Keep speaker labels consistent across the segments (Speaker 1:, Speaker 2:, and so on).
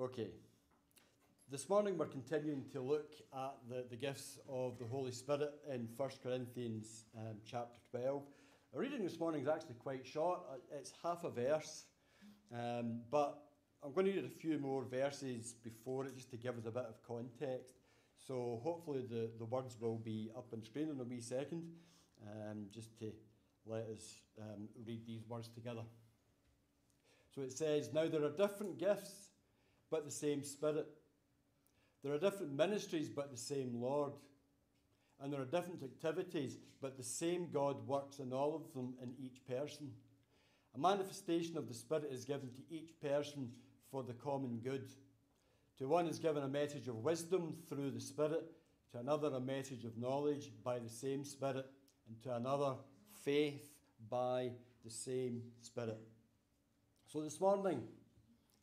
Speaker 1: Okay. This morning we're continuing to look at the, the gifts of the Holy Spirit in 1 Corinthians um, chapter 12. The reading this morning is actually quite short, Uh, it's half a verse, um, but I'm going to read a few more verses before it just to give us a bit of context. So hopefully the, the words will be up on screen in a wee second, um, just to let us um, read these words together. So it says, Now there are different gifts but the same Spirit. There are different ministries, but the same Lord. And there are different activities, but the same God works in all of them in each person. A manifestation of the Spirit is given to each person for the common good. To one is given a message of wisdom through the Spirit, to another, a message of knowledge by the same Spirit, and to another, faith by the same Spirit. So this morning,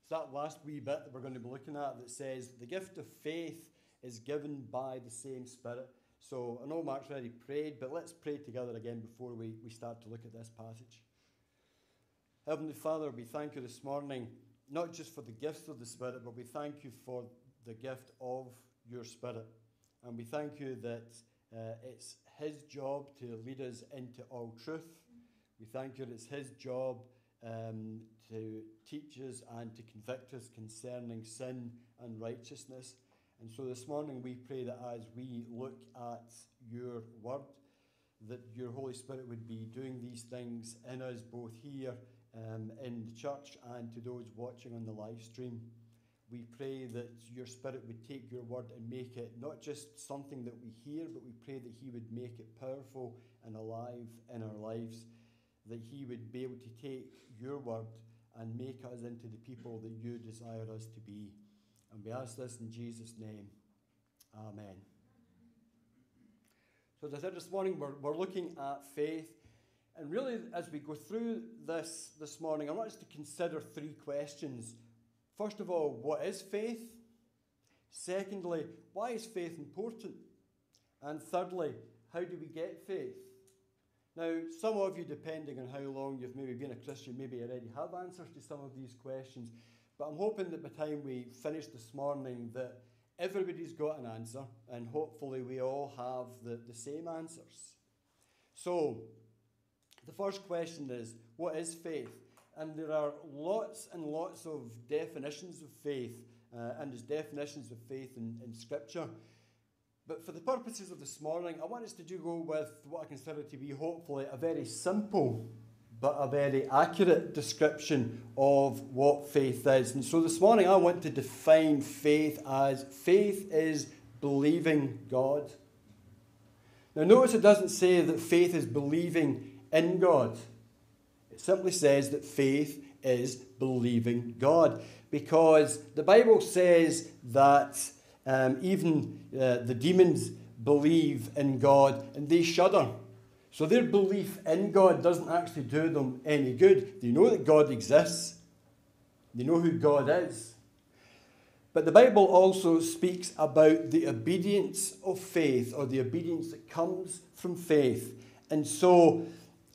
Speaker 1: it's that last wee bit that we're going to be looking at that says the gift of faith is given by the same Spirit. So I know Mark's already prayed, but let's pray together again before we, we start to look at this passage. Heavenly Father, we thank you this morning, not just for the gifts of the Spirit, but we thank you for the gift of your Spirit. And we thank you that uh, it's His job to lead us into all truth. We thank you that it's His job um, to teach us and to convict us concerning sin and righteousness. And so this morning we pray that as we look at your word, that your Holy Spirit would be doing these things in us, both here um, in the church and to those watching on the live stream. We pray that your Spirit would take your word and make it not just something that we hear, but we pray that He would make it powerful and alive in our lives, that He would be able to take your word and make us into the people that you desire us to be. And we ask this in Jesus' name. Amen. So, as I said this morning, we're, we're looking at faith. And really, as we go through this this morning, I want us to consider three questions. First of all, what is faith? Secondly, why is faith important? And thirdly, how do we get faith? Now, some of you, depending on how long you've maybe been a Christian, maybe already have answers to some of these questions. But I'm hoping that by the time we finish this morning, that everybody's got an answer, and hopefully we all have the, the same answers. So, the first question is what is faith? And there are lots and lots of definitions of faith, uh, and there's definitions of faith in, in Scripture. But for the purposes of this morning, I want us to do go with what I consider to be hopefully a very simple but a very accurate description of what faith is. And so this morning I want to define faith as faith is believing God. Now notice it doesn't say that faith is believing in God. It simply says that faith is believing God. Because the Bible says that um, even uh, the demons believe in God and they shudder. So their belief in God doesn't actually do them any good. They know that God exists, they know who God is. But the Bible also speaks about the obedience of faith or the obedience that comes from faith. And so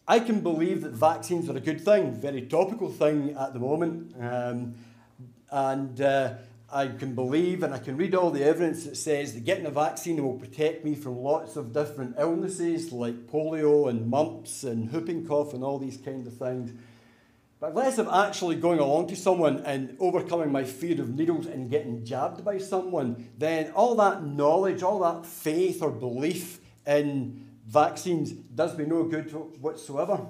Speaker 1: I can believe that vaccines are a good thing, very topical thing at the moment. Um, and uh, I can believe and I can read all the evidence that says that getting a vaccine will protect me from lots of different illnesses like polio and mumps and whooping cough and all these kind of things. But less I'm actually going along to someone and overcoming my fear of needles and getting jabbed by someone, then all that knowledge, all that faith or belief in vaccines does me no good whatsoever.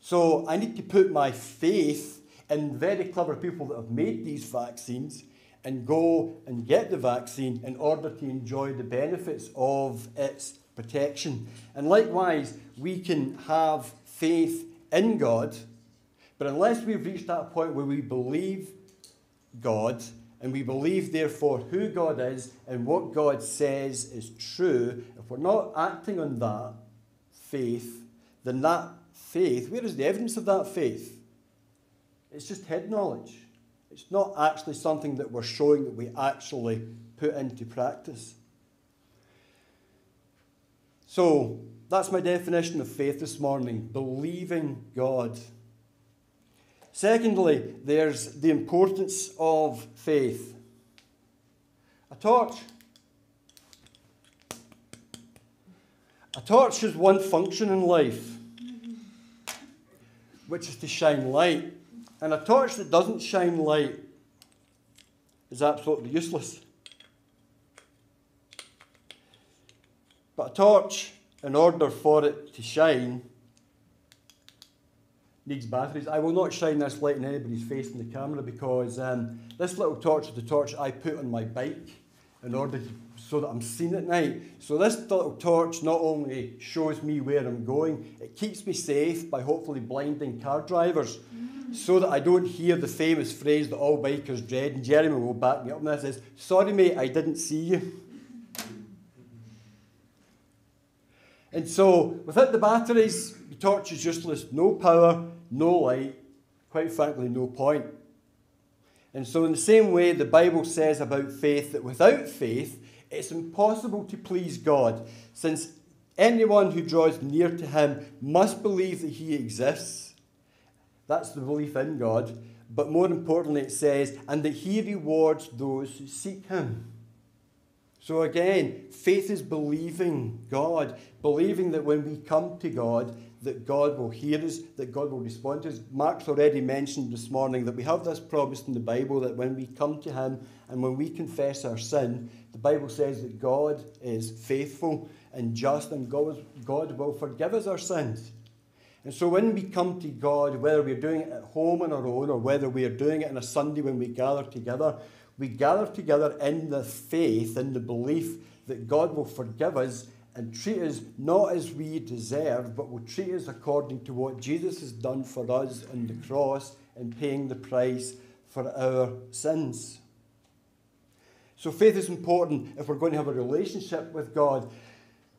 Speaker 1: So I need to put my faith in very clever people that have made these vaccines and go and get the vaccine in order to enjoy the benefits of its protection. And likewise, we can have faith in God, but unless we've reached that point where we believe God and we believe, therefore, who God is and what God says is true, if we're not acting on that faith, then that faith, where is the evidence of that faith? It's just head knowledge. It's not actually something that we're showing that we actually put into practice. So, that's my definition of faith this morning believing God. Secondly, there's the importance of faith. A torch. A torch has one function in life, which is to shine light. And a torch that doesn't shine light is absolutely useless. But a torch, in order for it to shine, needs batteries. I will not shine this light in anybody's face in the camera because um, this little torch is the torch I put on my bike in order to, so that I'm seen at night. So this little torch not only shows me where I'm going, it keeps me safe by hopefully blinding car drivers so that I don't hear the famous phrase that all bikers dread. And Jeremy will back me up on this is, sorry mate, I didn't see you. And so, without the batteries, the torch is useless. No power, no light, quite frankly, no point. And so, in the same way, the Bible says about faith that without faith, it's impossible to please God, since anyone who draws near to Him must believe that He exists. That's the belief in God. But more importantly, it says, and that He rewards those who seek Him. So again, faith is believing God, believing that when we come to God, that God will hear us, that God will respond to us. Mark's already mentioned this morning that we have this promise in the Bible that when we come to Him and when we confess our sin, the Bible says that God is faithful and just and God, God will forgive us our sins. And so when we come to God, whether we're doing it at home on our own or whether we are doing it on a Sunday when we gather together, we gather together in the faith, in the belief that God will forgive us and treat us not as we deserve, but will treat us according to what Jesus has done for us on the cross in paying the price for our sins. So, faith is important if we're going to have a relationship with God.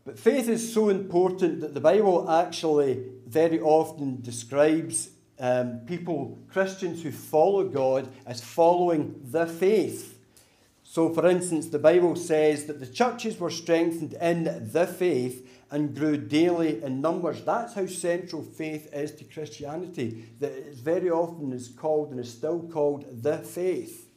Speaker 1: But faith is so important that the Bible actually very often describes um, people, Christians who follow God, as following the faith. So, for instance, the Bible says that the churches were strengthened in the faith and grew daily in numbers. That's how central faith is to Christianity, that it very often is called and is still called the faith.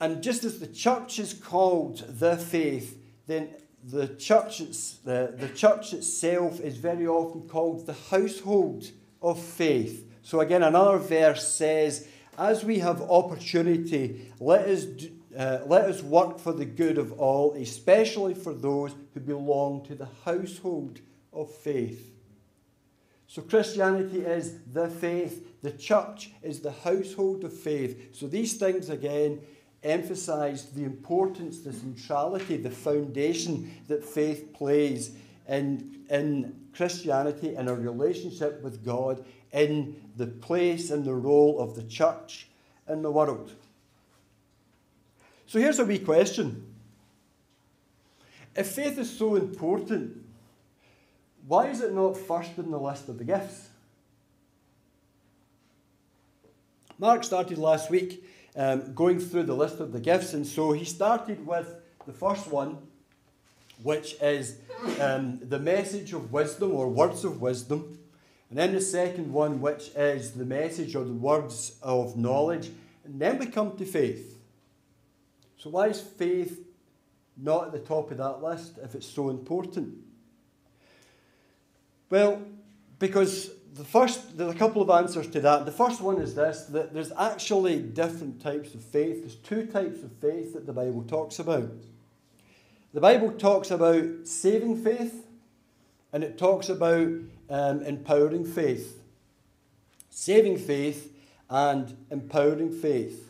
Speaker 1: And just as the church is called the faith, then the church, the, the church itself is very often called the household of faith. So, again, another verse says, as we have opportunity, let us, uh, let us work for the good of all, especially for those who belong to the household of faith. So, Christianity is the faith, the church is the household of faith. So, these things again emphasize the importance, the centrality, the foundation that faith plays in, in Christianity and our relationship with God in the place and the role of the church in the world. So here's a wee question. If faith is so important, why is it not first in the list of the gifts? Mark started last week um, going through the list of the gifts, and so he started with the first one, which is um, the message of wisdom or words of wisdom. And then the second one, which is the message or the words of knowledge. And then we come to faith. So, why is faith not at the top of that list if it's so important? Well, because the first, there's a couple of answers to that. The first one is this that there's actually different types of faith. There's two types of faith that the Bible talks about. The Bible talks about saving faith, and it talks about um, empowering faith. Saving faith and empowering faith.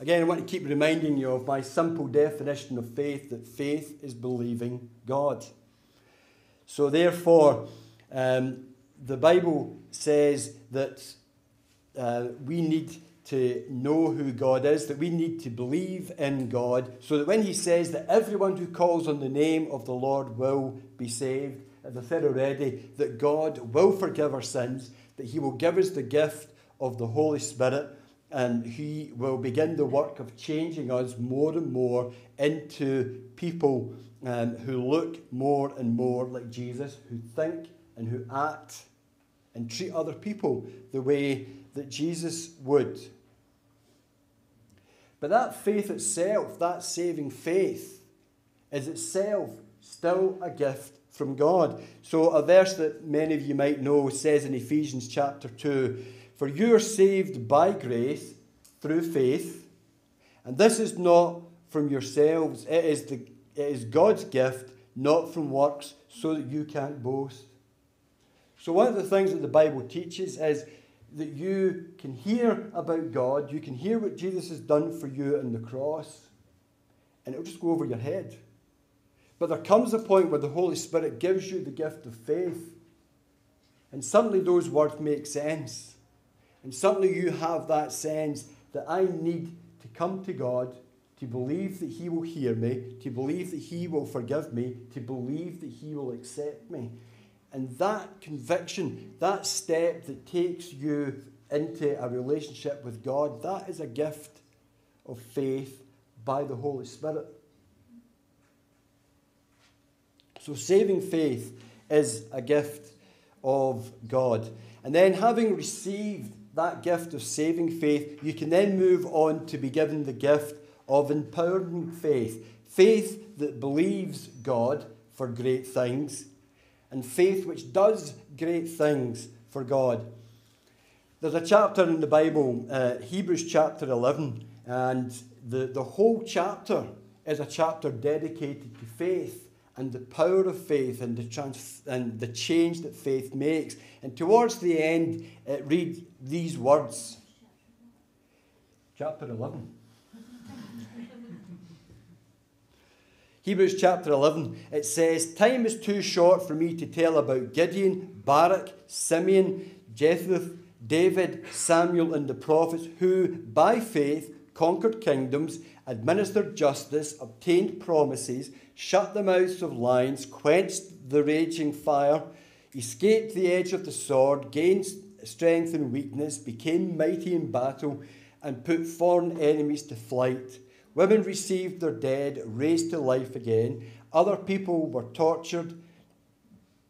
Speaker 1: Again, I want to keep reminding you of my simple definition of faith that faith is believing God. So, therefore, um, the Bible says that uh, we need to know who God is, that we need to believe in God, so that when He says that everyone who calls on the name of the Lord will be saved, as I said already, that God will forgive our sins, that He will give us the gift of the Holy Spirit, and He will begin the work of changing us more and more into people um, who look more and more like Jesus, who think and who act and treat other people the way that Jesus would. But that faith itself, that saving faith, is itself still a gift from God. So, a verse that many of you might know says in Ephesians chapter 2 For you are saved by grace through faith, and this is not from yourselves, it is, the, it is God's gift, not from works, so that you can't boast. So, one of the things that the Bible teaches is that you can hear about God, you can hear what Jesus has done for you on the cross, and it'll just go over your head. But there comes a point where the Holy Spirit gives you the gift of faith. And suddenly those words make sense. And suddenly you have that sense that I need to come to God, to believe that He will hear me, to believe that He will forgive me, to believe that He will accept me. And that conviction, that step that takes you into a relationship with God, that is a gift of faith by the Holy Spirit. So, saving faith is a gift of God. And then, having received that gift of saving faith, you can then move on to be given the gift of empowering faith. Faith that believes God for great things, and faith which does great things for God. There's a chapter in the Bible, uh, Hebrews chapter 11, and the, the whole chapter is a chapter dedicated to faith and the power of faith and the, trans- and the change that faith makes. And towards the end, it read these words. Chapter 11. Hebrews chapter 11, it says, Time is too short for me to tell about Gideon, Barak, Simeon, Jephthah, David, Samuel, and the prophets who, by faith, conquered kingdoms, administered justice, obtained promises, shut the mouths of lions, quenched the raging fire, escaped the edge of the sword, gained strength in weakness, became mighty in battle, and put foreign enemies to flight. Women received their dead, raised to life again. Other people were tortured,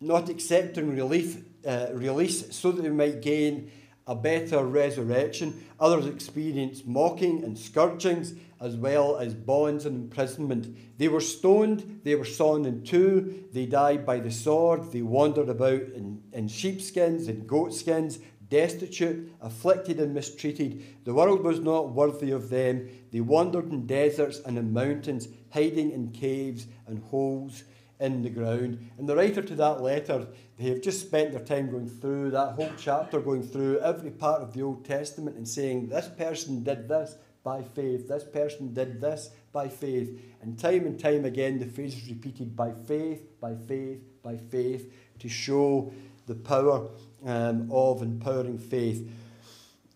Speaker 1: not accepting relief, uh, release so that they might gain a better resurrection. Others experienced mocking and scourgings, as well as bonds and imprisonment. They were stoned, they were sawn in two, they died by the sword, they wandered about in, in sheepskins and goatskins, destitute, afflicted, and mistreated. The world was not worthy of them. They wandered in deserts and in mountains, hiding in caves and holes in the ground. And the writer to that letter, they have just spent their time going through that whole chapter, going through every part of the Old Testament and saying, This person did this by faith, this person did this by faith. And time and time again, the phrase is repeated by faith, by faith, by faith, to show the power um, of empowering faith.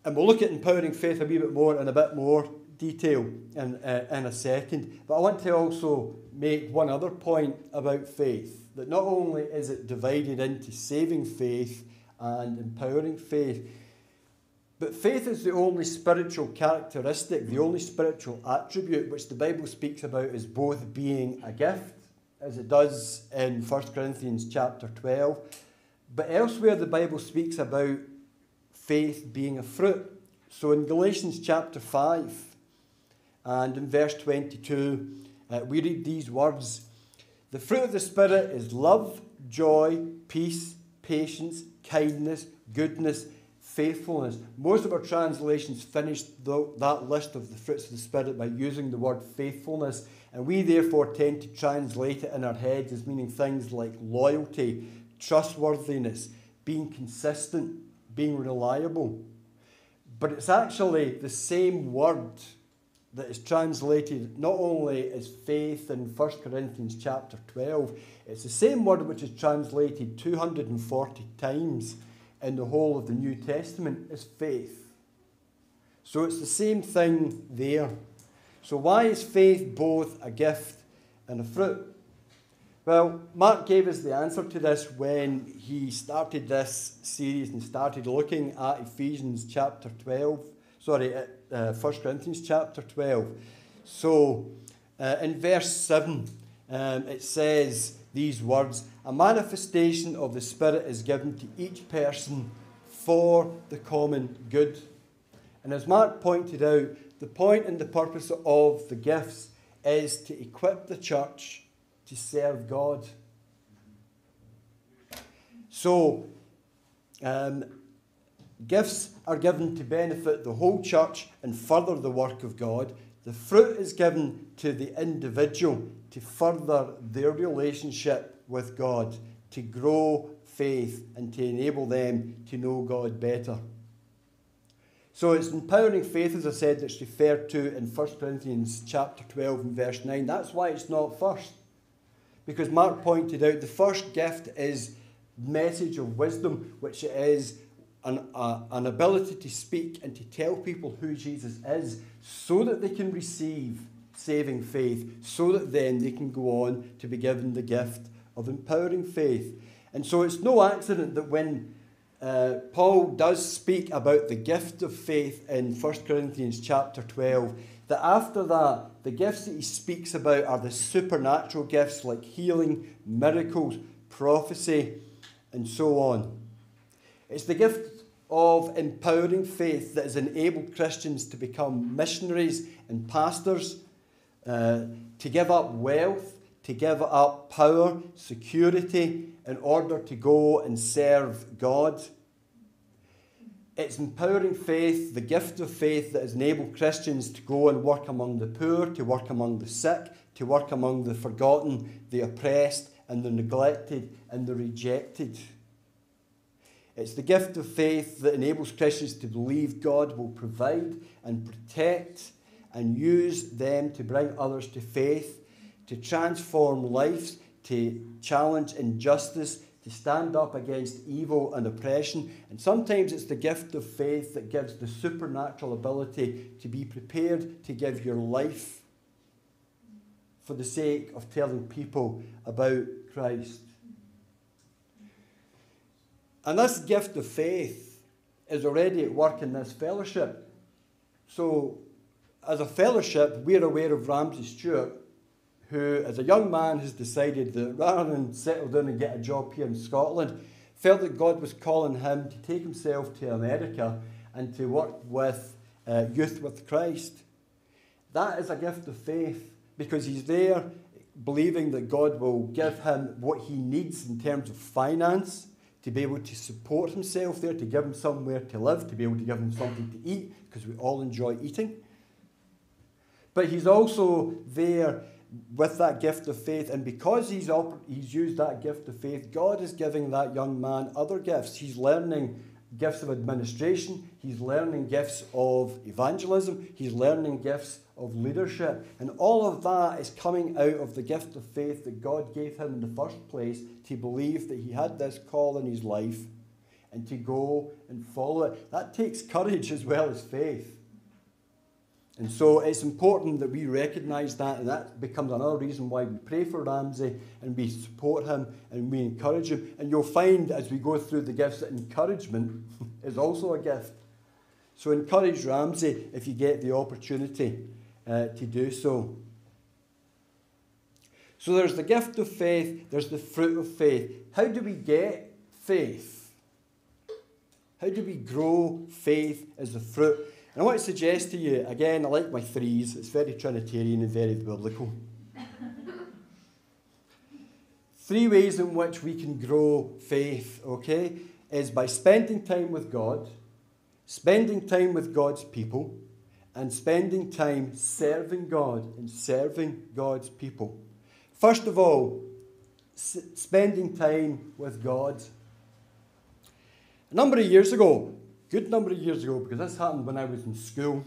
Speaker 1: And we'll look at empowering faith a wee bit more in a bit more detail in, uh, in a second. But I want to also make one other point about faith that not only is it divided into saving faith and empowering faith, but faith is the only spiritual characteristic, the only spiritual attribute which the Bible speaks about as both being a gift, as it does in 1 Corinthians chapter 12, but elsewhere the Bible speaks about faith being a fruit. So in Galatians chapter 5 and in verse 22, uh, we read these words The fruit of the Spirit is love, joy, peace, patience, kindness, goodness faithfulness. Most of our translations finish the, that list of the fruits of the Spirit by using the word faithfulness, and we therefore tend to translate it in our heads as meaning things like loyalty, trustworthiness, being consistent, being reliable. But it's actually the same word that is translated not only as faith in 1 Corinthians chapter 12, it's the same word which is translated 240 times in the whole of the New Testament is faith. So it's the same thing there. So, why is faith both a gift and a fruit? Well, Mark gave us the answer to this when he started this series and started looking at Ephesians chapter 12, sorry, uh, 1 Corinthians chapter 12. So, uh, in verse 7, um, it says these words A manifestation of the Spirit is given to each person for the common good. And as Mark pointed out, the point and the purpose of the gifts is to equip the church to serve God. So, um, gifts are given to benefit the whole church and further the work of God. The fruit is given to the individual to further their relationship with God, to grow faith, and to enable them to know God better. So it's empowering faith, as I said, that's referred to in 1 Corinthians chapter 12 and verse 9. That's why it's not first. Because Mark pointed out the first gift is message of wisdom, which is an, uh, an ability to speak and to tell people who Jesus is so that they can receive saving faith, so that then they can go on to be given the gift of empowering faith. And so it's no accident that when uh, Paul does speak about the gift of faith in 1 Corinthians chapter 12, that after that, the gifts that he speaks about are the supernatural gifts like healing, miracles, prophecy, and so on. It's the gift of empowering faith that has enabled Christians to become missionaries and pastors, uh, to give up wealth, to give up power, security, in order to go and serve God. It's empowering faith, the gift of faith that has enabled Christians to go and work among the poor, to work among the sick, to work among the forgotten, the oppressed, and the neglected, and the rejected. It's the gift of faith that enables Christians to believe God will provide and protect and use them to bring others to faith, to transform lives, to challenge injustice, to stand up against evil and oppression. And sometimes it's the gift of faith that gives the supernatural ability to be prepared to give your life for the sake of telling people about Christ. And this gift of faith is already at work in this fellowship. So, as a fellowship, we're aware of Ramsey Stewart, who, as a young man, has decided that rather than settle down and get a job here in Scotland, felt that God was calling him to take himself to America and to work with uh, youth with Christ. That is a gift of faith because he's there believing that God will give him what he needs in terms of finance to be able to support himself there, to give him somewhere to live, to be able to give him something to eat, because we all enjoy eating. But he's also there with that gift of faith, and because he's, op- he's used that gift of faith, God is giving that young man other gifts. He's learning gifts of administration, he's learning gifts of evangelism, he's learning gifts of leadership. And all of that is coming out of the gift of faith that God gave him in the first place to believe that he had this call in his life and to go and follow it. That takes courage as well as faith. And so it's important that we recognize that, and that becomes another reason why we pray for Ramsey and we support him and we encourage him. And you'll find as we go through the gifts that encouragement is also a gift. So encourage Ramsey if you get the opportunity uh, to do so. So there's the gift of faith, there's the fruit of faith. How do we get faith? How do we grow faith as a fruit? And I want to suggest to you, again, I like my threes, it's very Trinitarian and very biblical. Three ways in which we can grow faith, okay, is by spending time with God, spending time with God's people, and spending time serving God and serving God's people. First of all, s- spending time with God. A number of years ago, good number of years ago, because this happened when I was in school,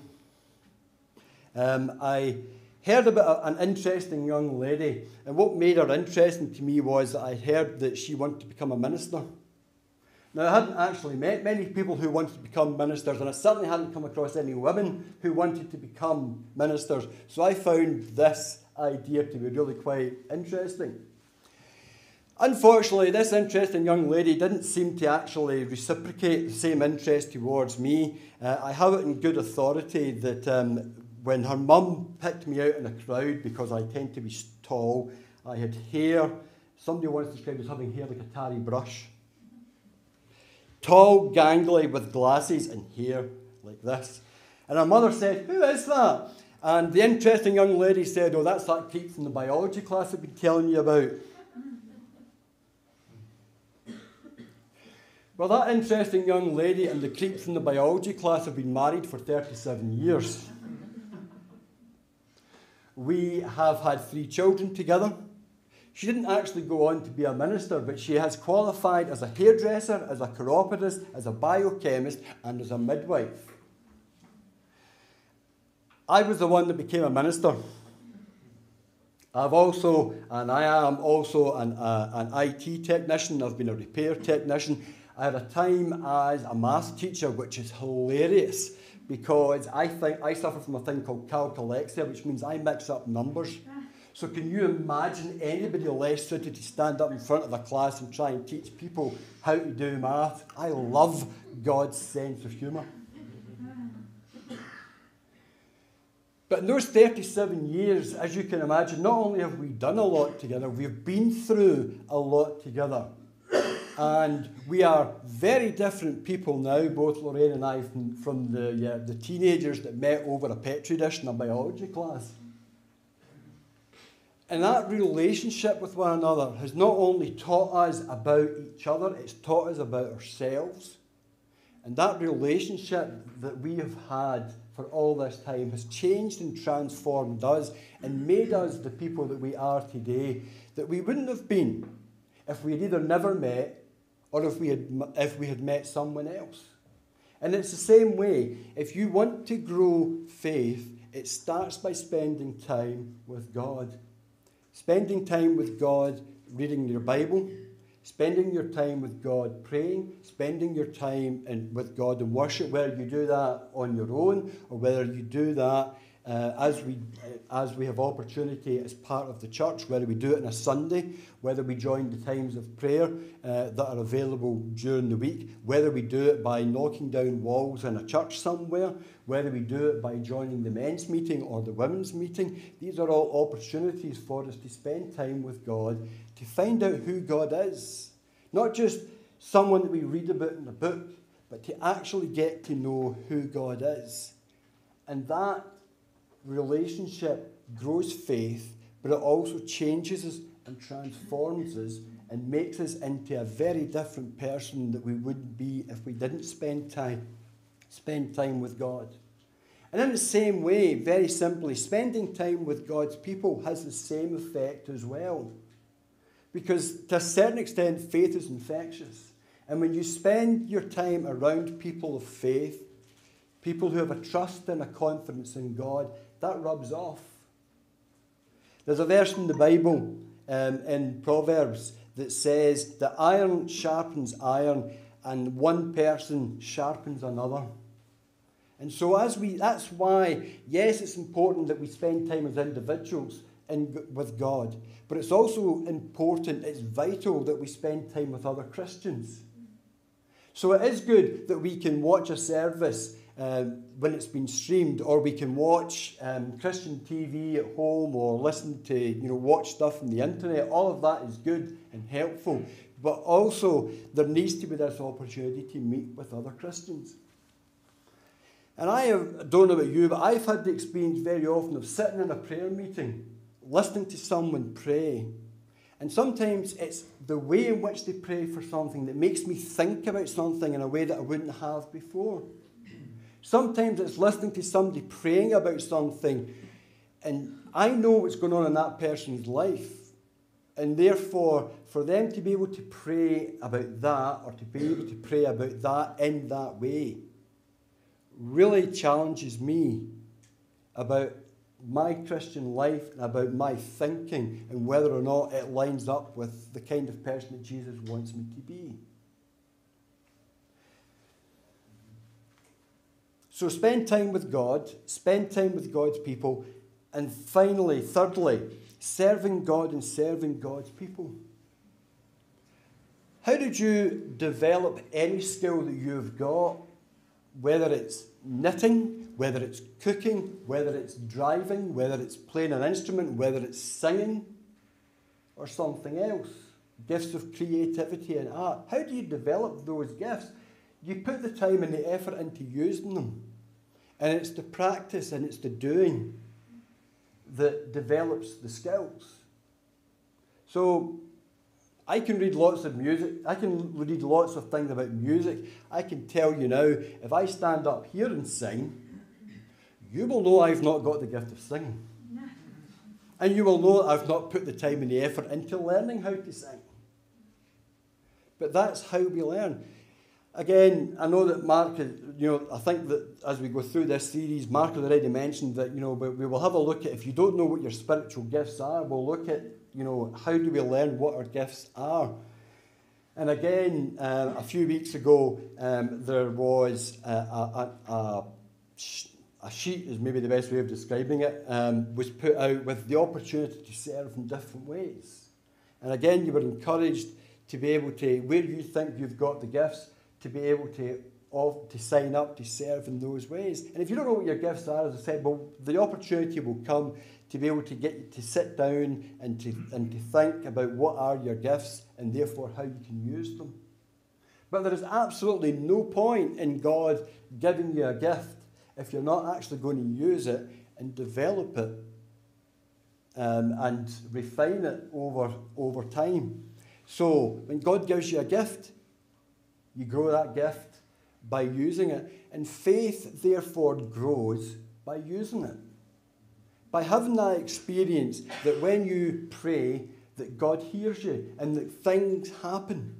Speaker 1: um, I heard about an interesting young lady. And what made her interesting to me was that I heard that she wanted to become a minister. Now, I hadn't actually met many people who wanted to become ministers, and I certainly hadn't come across any women who wanted to become ministers. So I found this idea to be really quite interesting. Unfortunately, this interesting young lady didn't seem to actually reciprocate the same interest towards me. Uh, I have it in good authority that um, when her mum picked me out in a crowd because I tend to be tall, I had hair. Somebody once described as having hair like a tarry brush tall, gangly, with glasses and hair like this. And her mother said, Who is that? And the interesting young lady said, Oh, that's that creep from the biology class I've been telling you about. Well, that interesting young lady and the creep from the biology class have been married for 37 years. We have had three children together. She didn't actually go on to be a minister, but she has qualified as a hairdresser, as a chiropodist, as a biochemist, and as a midwife. I was the one that became a minister. I've also, and I am also an, uh, an IT technician, I've been a repair technician. I had a time as a maths teacher, which is hilarious because I think I suffer from a thing called calculexia, which means I mix up numbers. So can you imagine anybody less suited to stand up in front of a class and try and teach people how to do math? I love God's sense of humour. But in those 37 years, as you can imagine, not only have we done a lot together, we've been through a lot together. And we are very different people now, both Lorraine and I, from, from the, uh, the teenagers that met over a Petri dish in a biology class. And that relationship with one another has not only taught us about each other, it's taught us about ourselves. And that relationship that we have had for all this time has changed and transformed us and made us the people that we are today that we wouldn't have been if we had either never met or if we had, if we had met someone else. And it's the same way. If you want to grow faith, it starts by spending time with God. Spending time with God reading your Bible, spending your time with God praying, spending your time in, with God in worship, whether you do that on your own or whether you do that uh, as, we, uh, as we have opportunity as part of the church, whether we do it on a Sunday, whether we join the times of prayer uh, that are available during the week, whether we do it by knocking down walls in a church somewhere, whether we do it by joining the men's meeting or the women's meeting. These are all opportunities for us to spend time with God, to find out who God is. Not just someone that we read about in a book, but to actually get to know who God is. And that relationship grows faith, but it also changes us and transforms us and makes us into a very different person that we would be if we didn't spend time spend time with God. And in the same way, very simply, spending time with God's people has the same effect as well. Because to a certain extent, faith is infectious. And when you spend your time around people of faith, people who have a trust and a confidence in God, that rubs off. There's a verse in the Bible um, in Proverbs that says that iron sharpens iron and one person sharpens another. And so, as we, that's why, yes, it's important that we spend time as individuals in, with God, but it's also important, it's vital that we spend time with other Christians. So, it is good that we can watch a service um, when it's been streamed, or we can watch um, Christian TV at home, or listen to, you know, watch stuff on the internet. All of that is good and helpful. But also, there needs to be this opportunity to meet with other Christians. And I have, don't know about you, but I've had the experience very often of sitting in a prayer meeting, listening to someone pray. And sometimes it's the way in which they pray for something that makes me think about something in a way that I wouldn't have before. Sometimes it's listening to somebody praying about something, and I know what's going on in that person's life. And therefore, for them to be able to pray about that or to be able to pray about that in that way really challenges me about my Christian life and about my thinking and whether or not it lines up with the kind of person that Jesus wants me to be. So spend time with God, spend time with God's people, and finally, thirdly, serving God and serving God's people. How did you develop any skill that you've got whether it's knitting, whether it's cooking, whether it's driving, whether it's playing an instrument, whether it's singing, or something else. Gifts of creativity and art. How do you develop those gifts? You put the time and the effort into using them. And it's the practice and it's the doing that develops the skills. So I can read lots of music. I can read lots of things about music. I can tell you now, if I stand up here and sing, you will know I've not got the gift of singing. And you will know I've not put the time and the effort into learning how to sing. But that's how we learn. Again, I know that Mark, you know, I think that as we go through this series, Mark has already mentioned that, you know, we will have a look at, if you don't know what your spiritual gifts are, we'll look at you know, how do we learn what our gifts are? And again, uh, a few weeks ago, um, there was a, a, a, a, sheet, is maybe the best way of describing it, um, was put out with the opportunity to serve in different ways. And again, you were encouraged to be able to, where you think you've got the gifts, to be able to to sign up to serve in those ways. And if you don't know what your gifts are, as I said, well, the opportunity will come to be able to get you to sit down and to, and to think about what are your gifts and therefore how you can use them. But there is absolutely no point in God giving you a gift if you're not actually going to use it and develop it um, and refine it over, over time. So when God gives you a gift, you grow that gift by using it. And faith, therefore, grows by using it by having that experience that when you pray, that God hears you and that things happen.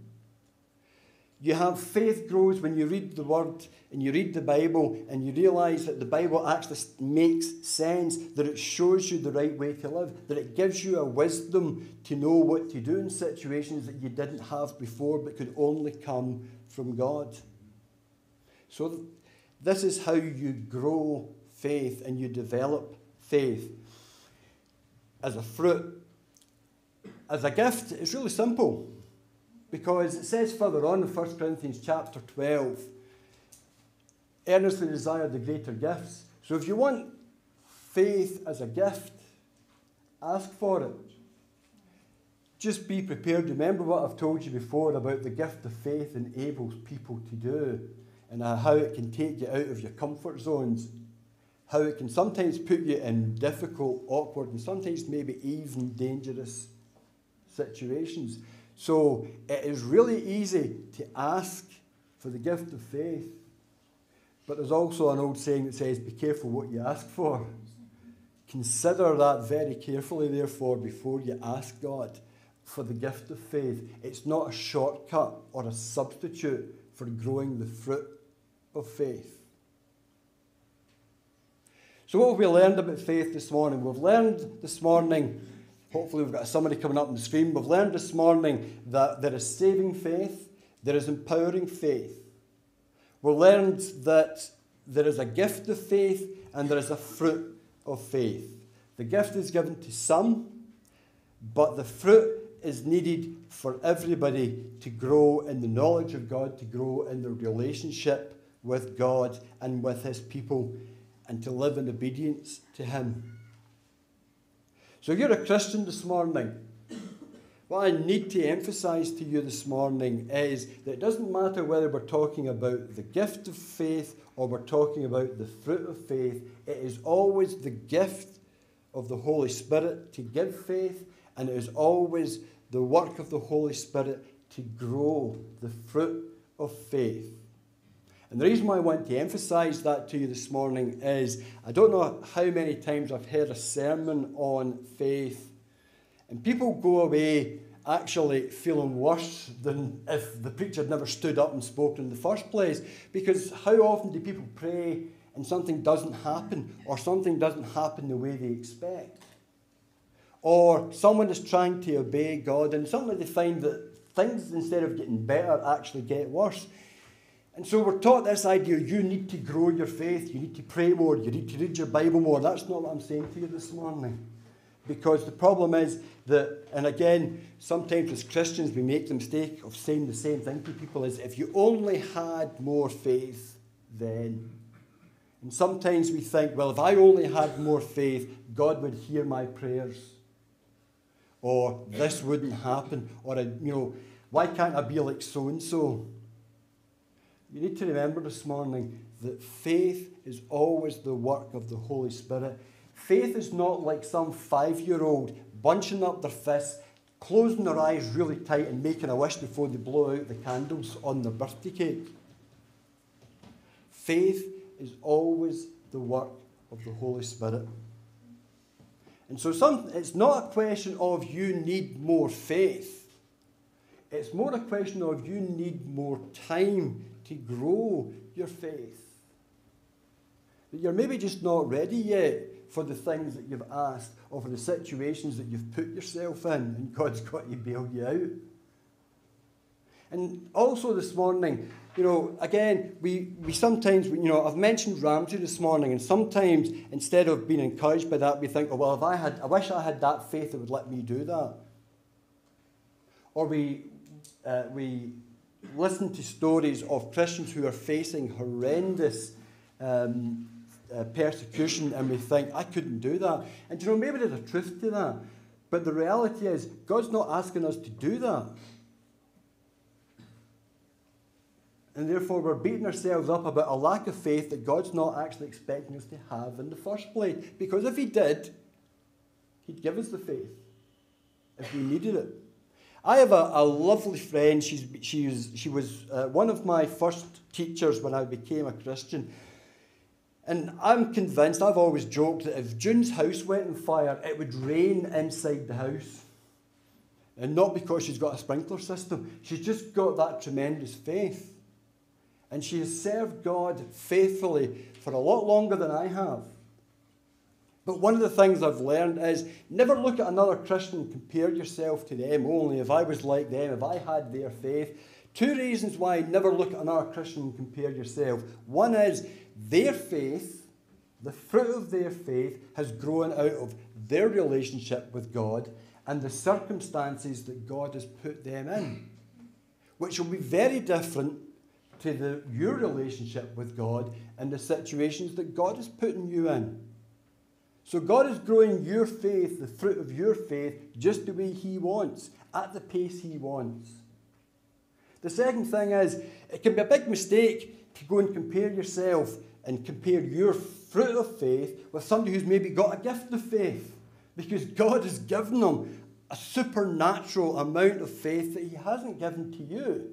Speaker 1: You have faith grows when you read the Word and you read the Bible and you realize that the Bible actually makes sense, that it shows you the right way to live, that it gives you a wisdom to know what to do in situations that you didn't have before but could only come from God. So, this is how you grow faith and you develop faith as a fruit, as a gift, it's really simple. Because it says further on in 1 Corinthians chapter 12, earnestly desire the greater gifts. So if you want faith as a gift, ask for it. Just be prepared. Remember what I've told you before about the gift of faith enables people to do and uh, how it can take you out of your comfort zones how it can sometimes put you in difficult, awkward, and sometimes maybe even dangerous situations. So it is really easy to ask for the gift of faith. But there's also an old saying that says, Be careful what you ask for. Consider that very carefully, therefore, before you ask God for the gift of faith. It's not a shortcut or a substitute for growing the fruit of faith. So, what have we learned about faith this morning? We've learned this morning, hopefully, we've got somebody coming up on the screen. We've learned this morning that there is saving faith, there is empowering faith. We've learned that there is a gift of faith and there is a fruit of faith. The gift is given to some, but the fruit is needed for everybody to grow in the knowledge of God, to grow in their relationship with God and with His people and to live in obedience to Him. So, if you're a Christian this morning, what I need to emphasize to you this morning is that it doesn't matter whether we're talking about the gift of faith or we're talking about the fruit of faith, it is always the gift of the Holy Spirit to give faith, and it is always the work of the Holy Spirit to grow the fruit of faith. And the reason why I want to emphasize that to you this morning is I don't know how many times I've heard a sermon on faith, and people go away actually feeling worse than if the preacher had never stood up and spoke in the first place. Because how often do people pray and something doesn't happen, or something doesn't happen the way they expect? Or someone is trying to obey God, and suddenly they find that things, instead of getting better, actually get worse. And so we're taught this idea you need to grow your faith, you need to pray more, you need to read your Bible more. That's not what I'm saying to you this morning. Because the problem is that, and again, sometimes as Christians we make the mistake of saying the same thing to people is if you only had more faith, then. And sometimes we think, well, if I only had more faith, God would hear my prayers. Or this wouldn't happen. Or, uh, you know, why can't I be like so and so? you need to remember this morning that faith is always the work of the Holy Spirit. Faith is not like some five year old bunching up their fists, closing their eyes really tight, and making a wish before they blow out the candles on their birthday cake. Faith is always the work of the Holy Spirit. And so some, it's not a question of you need more faith. It's more a question of you need more time to grow your faith. That you're maybe just not ready yet for the things that you've asked or for the situations that you've put yourself in, and God's got to bail you out. And also this morning, you know, again, we, we sometimes, you know, I've mentioned Ramsey this morning, and sometimes instead of being encouraged by that, we think, oh, well, if I had, I wish I had that faith that would let me do that. Or we, uh, we listen to stories of Christians who are facing horrendous um, uh, persecution, and we think, I couldn't do that. And you know, maybe there's a truth to that. But the reality is, God's not asking us to do that. And therefore, we're beating ourselves up about a lack of faith that God's not actually expecting us to have in the first place. Because if He did, He'd give us the faith if we needed it. I have a, a lovely friend. She's, she's, she was uh, one of my first teachers when I became a Christian. And I'm convinced, I've always joked that if June's house went on fire, it would rain inside the house. And not because she's got a sprinkler system, she's just got that tremendous faith. And she has served God faithfully for a lot longer than I have. But one of the things I've learned is never look at another Christian and compare yourself to them only. If I was like them, if I had their faith. Two reasons why never look at another Christian and compare yourself. One is their faith, the fruit of their faith, has grown out of their relationship with God and the circumstances that God has put them in, which will be very different to the, your relationship with God and the situations that God is putting you in. So God is growing your faith, the fruit of your faith, just the way He wants, at the pace He wants. The second thing is, it can be a big mistake to go and compare yourself and compare your fruit of faith with somebody who's maybe got a gift of faith. Because God has given them a supernatural amount of faith that He hasn't given to you.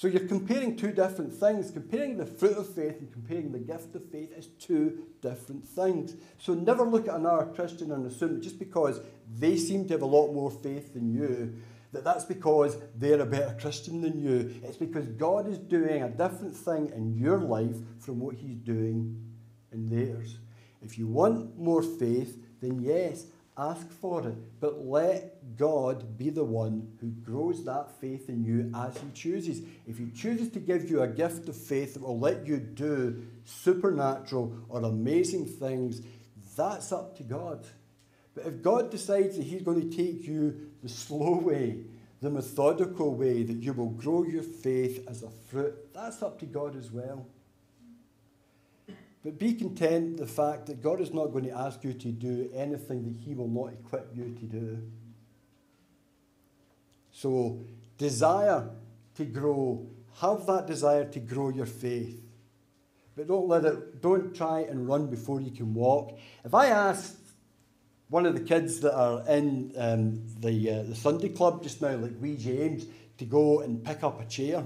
Speaker 1: So you're comparing two different things. Comparing the fruit of faith and comparing the gift of faith is two different things. So never look at another Christian and assume just because they seem to have a lot more faith than you, that that's because they're a better Christian than you. It's because God is doing a different thing in your life from what He's doing in theirs. If you want more faith, then yes, ask for it. But let God be the one who grows that faith in you as He chooses. If He chooses to give you a gift of faith that will let you do supernatural or amazing things, that's up to God. But if God decides that He's going to take you the slow way, the methodical way, that you will grow your faith as a fruit, that's up to God as well. But be content the fact that God is not going to ask you to do anything that He will not equip you to do. So, desire to grow, have that desire to grow your faith. But don't let it, don't try and run before you can walk. If I asked one of the kids that are in um, the, uh, the Sunday club just now, like wee James, to go and pick up a chair,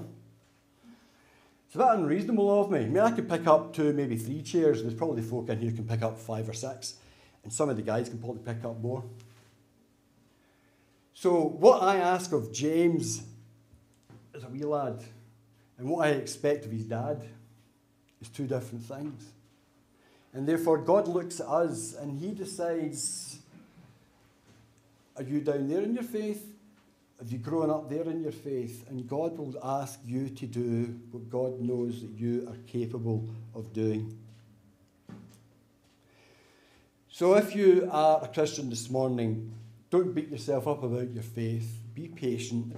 Speaker 1: a bit unreasonable of me. I mean, I could pick up two, maybe three chairs. There's probably folk in here who can pick up five or six, and some of the guys can probably pick up more. So, what I ask of James as a wee lad and what I expect of his dad is two different things. And therefore, God looks at us and he decides are you down there in your faith? Have you grown up there in your faith? And God will ask you to do what God knows that you are capable of doing. So, if you are a Christian this morning, don't beat yourself up about your faith. Be patient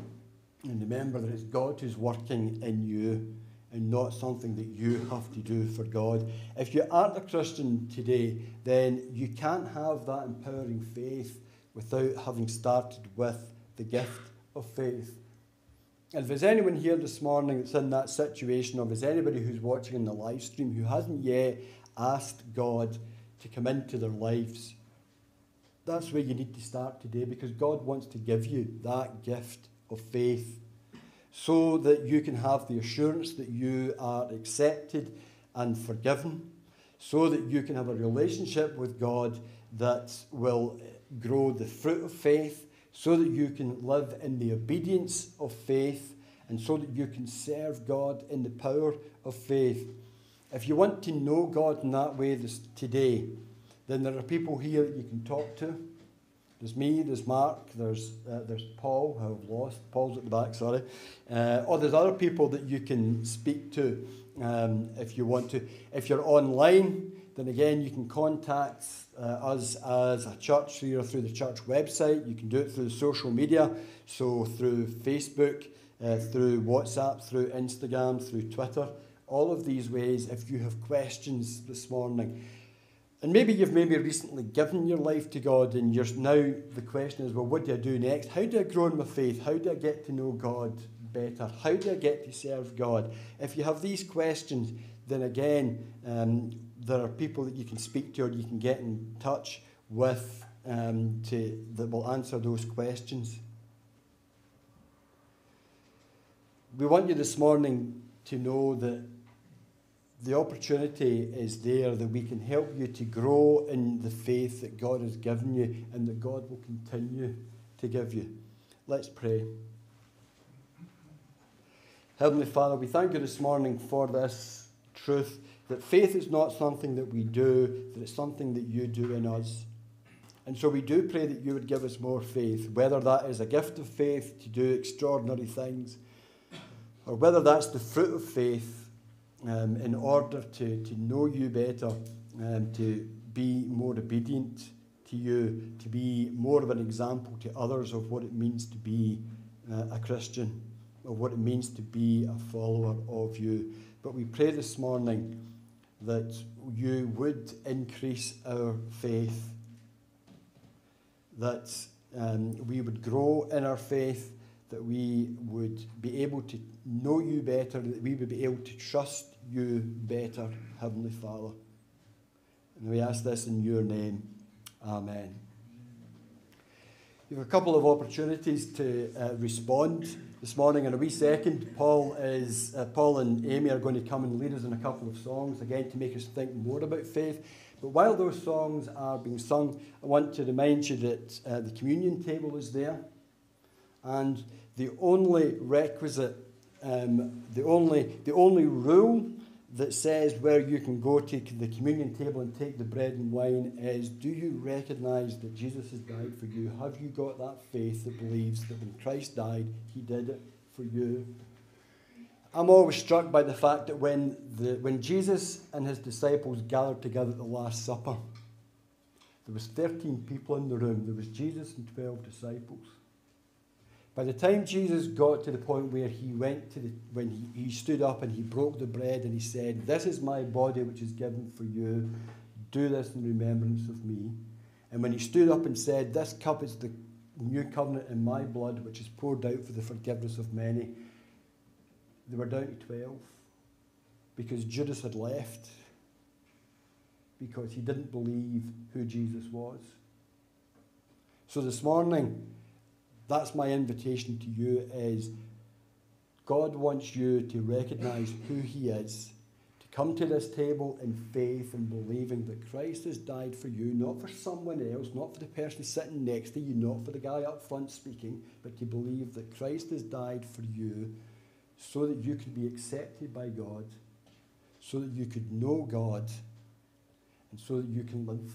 Speaker 1: and remember that it's God who's working in you and not something that you have to do for God. If you aren't a Christian today, then you can't have that empowering faith without having started with the gift of faith. And if there's anyone here this morning that's in that situation, or if there's anybody who's watching in the live stream who hasn't yet asked God to come into their lives, that's where you need to start today because God wants to give you that gift of faith so that you can have the assurance that you are accepted and forgiven, so that you can have a relationship with God that will grow the fruit of faith, so that you can live in the obedience of faith, and so that you can serve God in the power of faith. If you want to know God in that way this, today, then there are people here that you can talk to. There's me, there's Mark, there's, uh, there's Paul, I've lost. Paul's at the back, sorry. Uh, or there's other people that you can speak to um, if you want to. If you're online, then again, you can contact uh, us as a church through, through the church website. You can do it through social media, so through Facebook, uh, through WhatsApp, through Instagram, through Twitter. All of these ways, if you have questions this morning, and maybe you've maybe recently given your life to God, and you're now the question is, well, what do I do next? How do I grow in my faith? How do I get to know God better? How do I get to serve God? If you have these questions, then again, um, there are people that you can speak to or you can get in touch with um, to, that will answer those questions. We want you this morning to know that the opportunity is there that we can help you to grow in the faith that God has given you and that God will continue to give you. Let's pray. Heavenly Father, we thank you this morning for this truth that faith is not something that we do, that it's something that you do in us. And so we do pray that you would give us more faith, whether that is a gift of faith to do extraordinary things, or whether that's the fruit of faith um, in order to, to know you better, um, to be more obedient to you, to be more of an example to others of what it means to be uh, a Christian, of what it means to be a follower of you. But we pray this morning that you would increase our faith, that um, we would grow in our faith, that we would be able to know you better, that we would be able to trust you better, Heavenly Father. And we ask this in your name. Amen. You have a couple of opportunities to uh, respond this morning. In a wee second, Paul is uh, Paul and Amy are going to come and lead us in a couple of songs again to make us think more about faith. But while those songs are being sung, I want to remind you that uh, the communion table is there, and the only requisite, um, the only the only rule that says where you can go to the communion table and take the bread and wine is do you recognize that Jesus has died for you? Have you got that faith that believes that when Christ died, he did it for you? I'm always struck by the fact that when, the, when Jesus and his disciples gathered together at the Last Supper, there was 13 people in the room. There was Jesus and 12 disciples. By the time Jesus got to the point where he went to the, when he, he stood up and he broke the bread and he said, This is my body which is given for you. Do this in remembrance of me. And when he stood up and said, This cup is the new covenant in my blood which is poured out for the forgiveness of many, they were down to 12 because Judas had left because he didn't believe who Jesus was. So this morning, that's my invitation to you is God wants you to recognize who he is, to come to this table in faith and believing that Christ has died for you, not for someone else, not for the person sitting next to you, not for the guy up front speaking, but to believe that Christ has died for you so that you could be accepted by God, so that you could know God, and so that you can live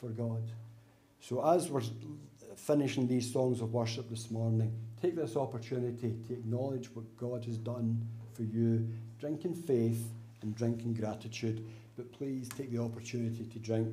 Speaker 1: for God. So as we're finishing these songs of worship this morning, take this opportunity to acknowledge what God has done for you. Drink in faith and drink in gratitude. But please take the opportunity to drink